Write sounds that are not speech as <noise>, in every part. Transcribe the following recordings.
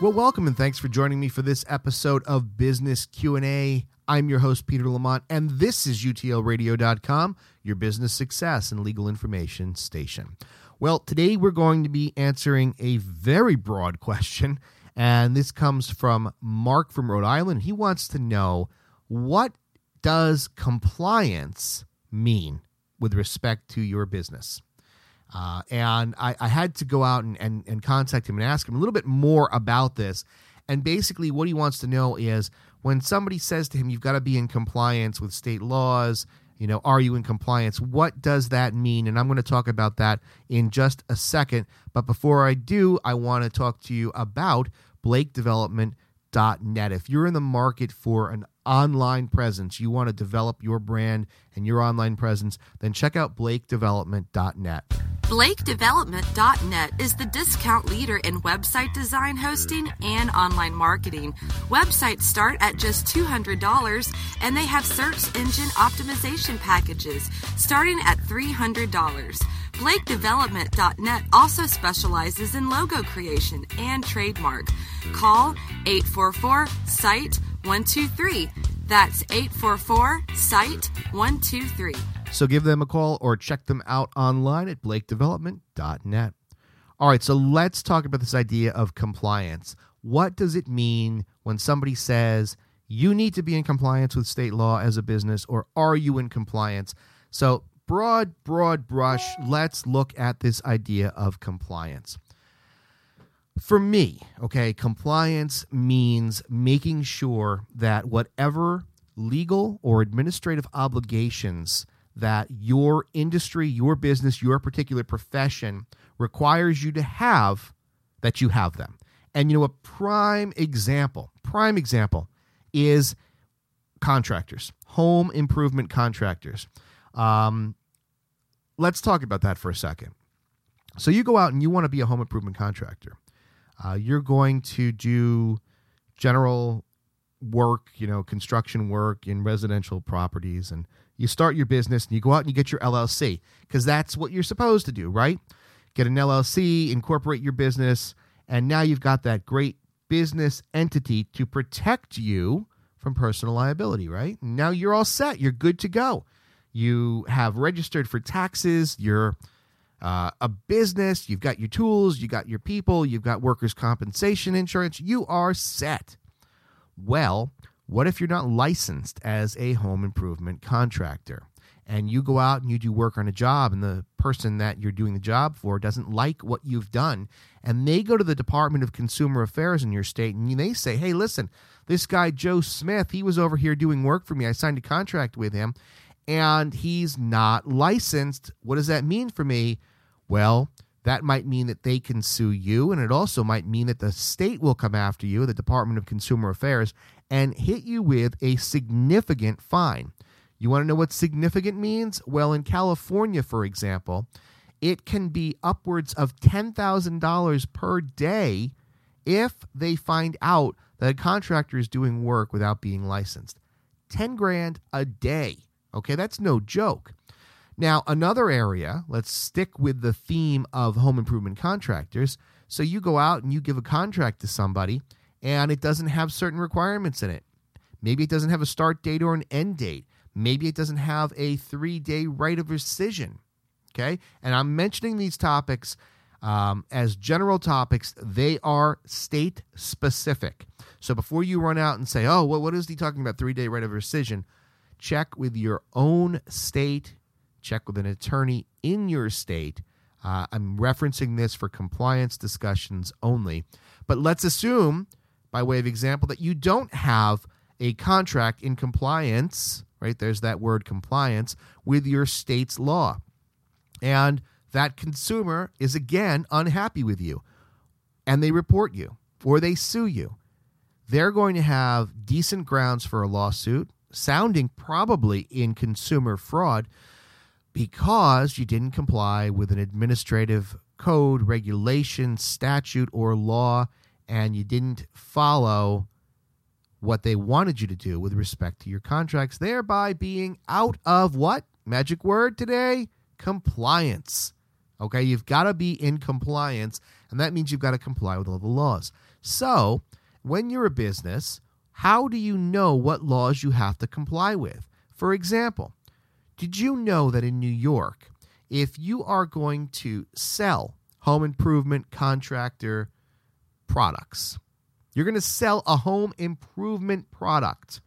Well, welcome and thanks for joining me for this episode of Business Q&A. I'm your host Peter Lamont and this is utlradio.com, your business success and legal information station. Well, today we're going to be answering a very broad <laughs> question and this comes from Mark from Rhode Island. He wants to know what does compliance mean with respect to your business? Uh, and I, I, had to go out and, and, and contact him and ask him a little bit more about this. And basically, what he wants to know is when somebody says to him, You've got to be in compliance with state laws, you know, are you in compliance? What does that mean? And I'm going to talk about that in just a second. But before I do, I want to talk to you about If you're in the market for an online presence, you want to develop your brand and your online presence, then check out blakedevelopment.net. BlakeDevelopment.net is the discount leader in website design hosting and online marketing. Websites start at just $200 and they have search engine optimization packages starting at $300. BlakeDevelopment.net also specializes in logo creation and trademark. Call 844 SITE 123. That's 844 SITE 123. So give them a call or check them out online at blakedevelopment.net. All right, so let's talk about this idea of compliance. What does it mean when somebody says you need to be in compliance with state law as a business, or are you in compliance? So, broad, broad brush, let's look at this idea of compliance. For me, okay, compliance means making sure that whatever legal or administrative obligations that your industry, your business, your particular profession requires you to have, that you have them. And you know, a prime example, prime example is contractors, home improvement contractors. Um, let's talk about that for a second. So you go out and you want to be a home improvement contractor. Uh, you're going to do general work, you know, construction work in residential properties and you start your business and you go out and you get your LLC because that's what you're supposed to do, right? Get an LLC, incorporate your business, and now you've got that great business entity to protect you from personal liability, right? Now you're all set. You're good to go. You have registered for taxes. You're uh, a business. You've got your tools. You've got your people. You've got workers' compensation insurance. You are set. Well, what if you're not licensed as a home improvement contractor? And you go out and you do work on a job, and the person that you're doing the job for doesn't like what you've done. And they go to the Department of Consumer Affairs in your state and they say, Hey, listen, this guy, Joe Smith, he was over here doing work for me. I signed a contract with him, and he's not licensed. What does that mean for me? Well, that might mean that they can sue you, and it also might mean that the state will come after you, the Department of Consumer Affairs, and hit you with a significant fine. You want to know what significant means? Well, in California, for example, it can be upwards of $10,000 per day if they find out that a contractor is doing work without being licensed. 10 grand a day. Okay, that's no joke. Now, another area, let's stick with the theme of home improvement contractors. So you go out and you give a contract to somebody and it doesn't have certain requirements in it. Maybe it doesn't have a start date or an end date. Maybe it doesn't have a three day right of rescission. Okay. And I'm mentioning these topics um, as general topics, they are state specific. So before you run out and say, oh, well, what is he talking about? Three day right of rescission, check with your own state, check with an attorney in your state. Uh, I'm referencing this for compliance discussions only. But let's assume by way of example, that you don't have a contract in compliance, right? There's that word compliance with your state's law. And that consumer is again unhappy with you and they report you or they sue you. They're going to have decent grounds for a lawsuit, sounding probably in consumer fraud because you didn't comply with an administrative code, regulation, statute, or law, and you didn't follow what they wanted you to do with respect to your contracts, thereby being out of what? Magic word today? Compliance. Okay, you've got to be in compliance, and that means you've got to comply with all the laws. So, when you're a business, how do you know what laws you have to comply with? For example, did you know that in New York, if you are going to sell home improvement contractor products, you're going to sell a home improvement product.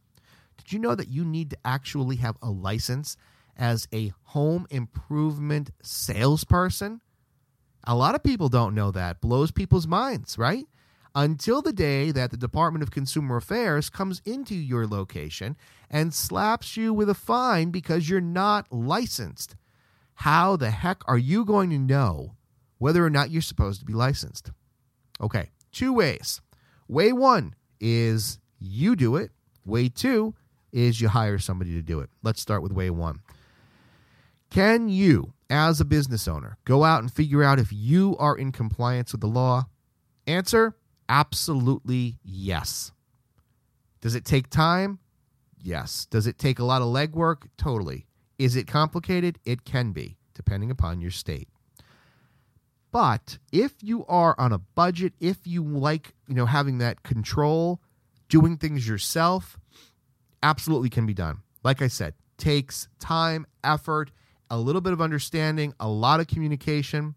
Did you know that you need to actually have a license as a home improvement salesperson? A lot of people don't know that. Blows people's minds, right? Until the day that the Department of Consumer Affairs comes into your location and slaps you with a fine because you're not licensed. How the heck are you going to know whether or not you're supposed to be licensed? Okay, two ways. Way one is you do it, way two is you hire somebody to do it. Let's start with way one. Can you, as a business owner, go out and figure out if you are in compliance with the law? Answer Absolutely yes. Does it take time? Yes. Does it take a lot of legwork? Totally. Is it complicated? It can be, depending upon your state. But if you are on a budget, if you like, you know, having that control, doing things yourself, absolutely can be done. Like I said, takes time, effort, a little bit of understanding, a lot of communication,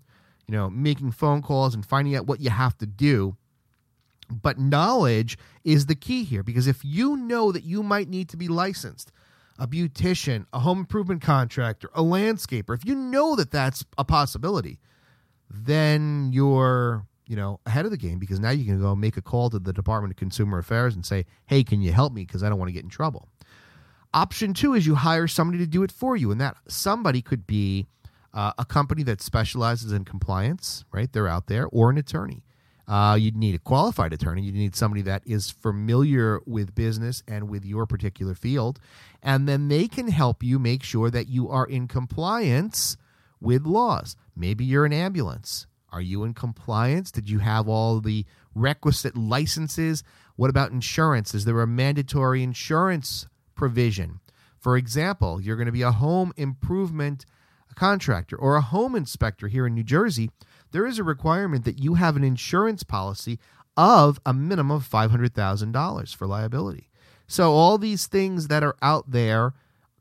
you know, making phone calls and finding out what you have to do but knowledge is the key here because if you know that you might need to be licensed, a beautician, a home improvement contractor, a landscaper, if you know that that's a possibility, then you're, you know, ahead of the game because now you can go make a call to the Department of Consumer Affairs and say, "Hey, can you help me because I don't want to get in trouble." Option 2 is you hire somebody to do it for you and that somebody could be uh, a company that specializes in compliance, right? They're out there or an attorney uh, you'd need a qualified attorney. You need somebody that is familiar with business and with your particular field. And then they can help you make sure that you are in compliance with laws. Maybe you're an ambulance. Are you in compliance? Did you have all the requisite licenses? What about insurance? Is there a mandatory insurance provision? For example, you're going to be a home improvement contractor or a home inspector here in New Jersey there is a requirement that you have an insurance policy of a minimum of $500,000 for liability. So, all these things that are out there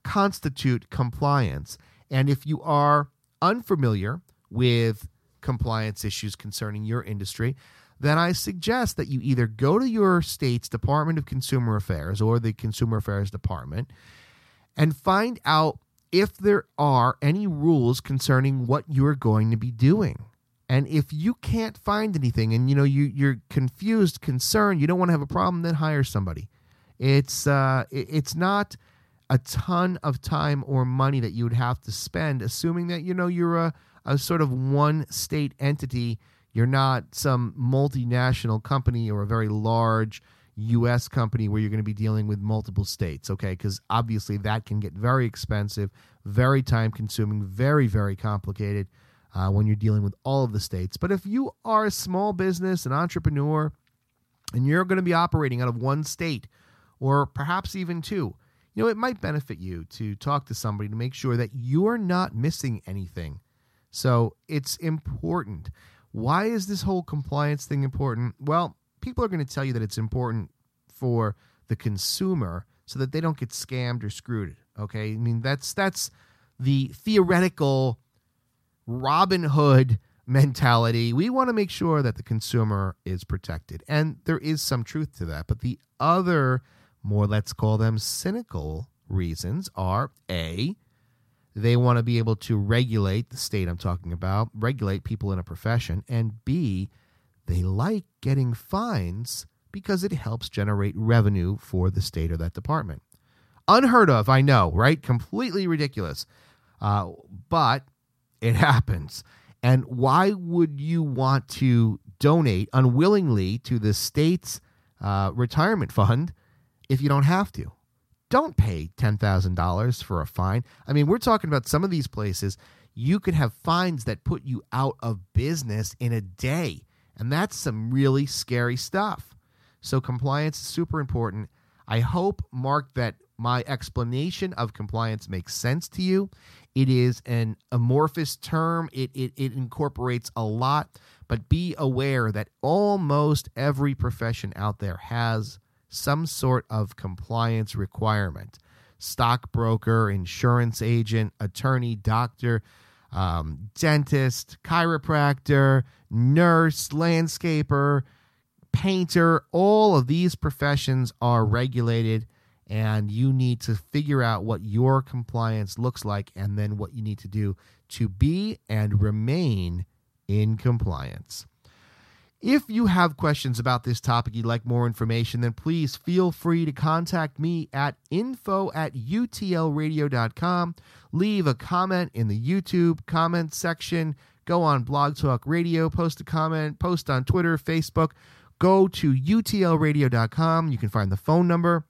constitute compliance. And if you are unfamiliar with compliance issues concerning your industry, then I suggest that you either go to your state's Department of Consumer Affairs or the Consumer Affairs Department and find out if there are any rules concerning what you're going to be doing. And if you can't find anything and you know you you're confused, concerned, you don't want to have a problem, then hire somebody. It's uh it's not a ton of time or money that you would have to spend assuming that you know you're a, a sort of one state entity you're not some multinational company or a very large US company where you're going to be dealing with multiple states, okay? Because obviously that can get very expensive, very time consuming, very, very complicated uh, when you're dealing with all of the states. But if you are a small business, an entrepreneur, and you're going to be operating out of one state or perhaps even two, you know, it might benefit you to talk to somebody to make sure that you're not missing anything. So it's important. Why is this whole compliance thing important? Well, people are going to tell you that it's important for the consumer so that they don't get scammed or screwed. Okay. I mean, that's, that's the theoretical Robin Hood mentality. We want to make sure that the consumer is protected. And there is some truth to that. But the other, more let's call them cynical reasons are A, they want to be able to regulate the state I'm talking about, regulate people in a profession, and B, they like getting fines because it helps generate revenue for the state or that department. Unheard of, I know, right? Completely ridiculous. Uh, but it happens. And why would you want to donate unwillingly to the state's uh, retirement fund if you don't have to? Don't pay $10,000 for a fine. I mean, we're talking about some of these places, you could have fines that put you out of business in a day. And that's some really scary stuff. So, compliance is super important. I hope, Mark, that my explanation of compliance makes sense to you. It is an amorphous term, it, it, it incorporates a lot, but be aware that almost every profession out there has some sort of compliance requirement stockbroker, insurance agent, attorney, doctor, um, dentist, chiropractor, nurse, landscaper, painter. All of these professions are regulated and you need to figure out what your compliance looks like and then what you need to do to be and remain in compliance. If you have questions about this topic, you'd like more information, then please feel free to contact me at info at utlradio.com. Leave a comment in the YouTube comment section. Go on Blog Talk Radio, post a comment, post on Twitter, Facebook. Go to utlradio.com. You can find the phone number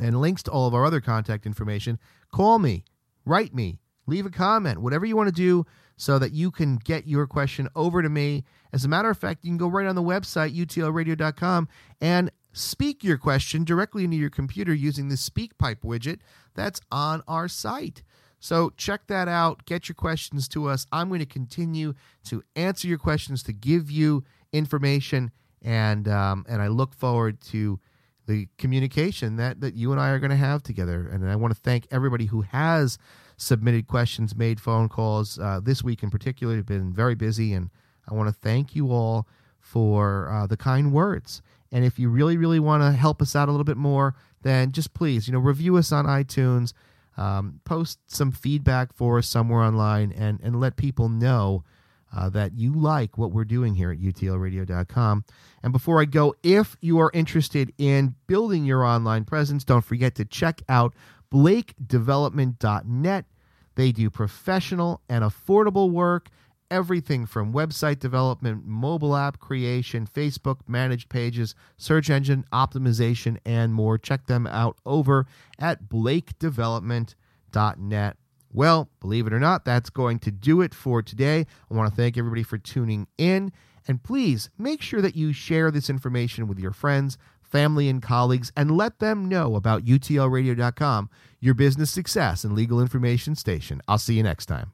and links to all of our other contact information. Call me, write me, leave a comment, whatever you want to do so that you can get your question over to me. As a matter of fact, you can go right on the website, utlradio.com, and speak your question directly into your computer using the SpeakPipe widget that's on our site. So check that out. Get your questions to us. I'm going to continue to answer your questions, to give you information, and um, and I look forward to the communication that, that you and I are going to have together. And I want to thank everybody who has submitted questions, made phone calls. Uh, this week in particular, have been very busy, and I want to thank you all for uh, the kind words. And if you really, really want to help us out a little bit more, then just please, you know, review us on iTunes, um, post some feedback for us somewhere online, and and let people know uh, that you like what we're doing here at utlradio.com. And before I go, if you are interested in building your online presence, don't forget to check out blakedevelopment.net. They do professional and affordable work, everything from website development, mobile app creation, Facebook managed pages, search engine optimization, and more. Check them out over at blakedevelopment.net. Well, believe it or not, that's going to do it for today. I want to thank everybody for tuning in. And please make sure that you share this information with your friends, family, and colleagues and let them know about UTLRadio.com, your business success and legal information station. I'll see you next time.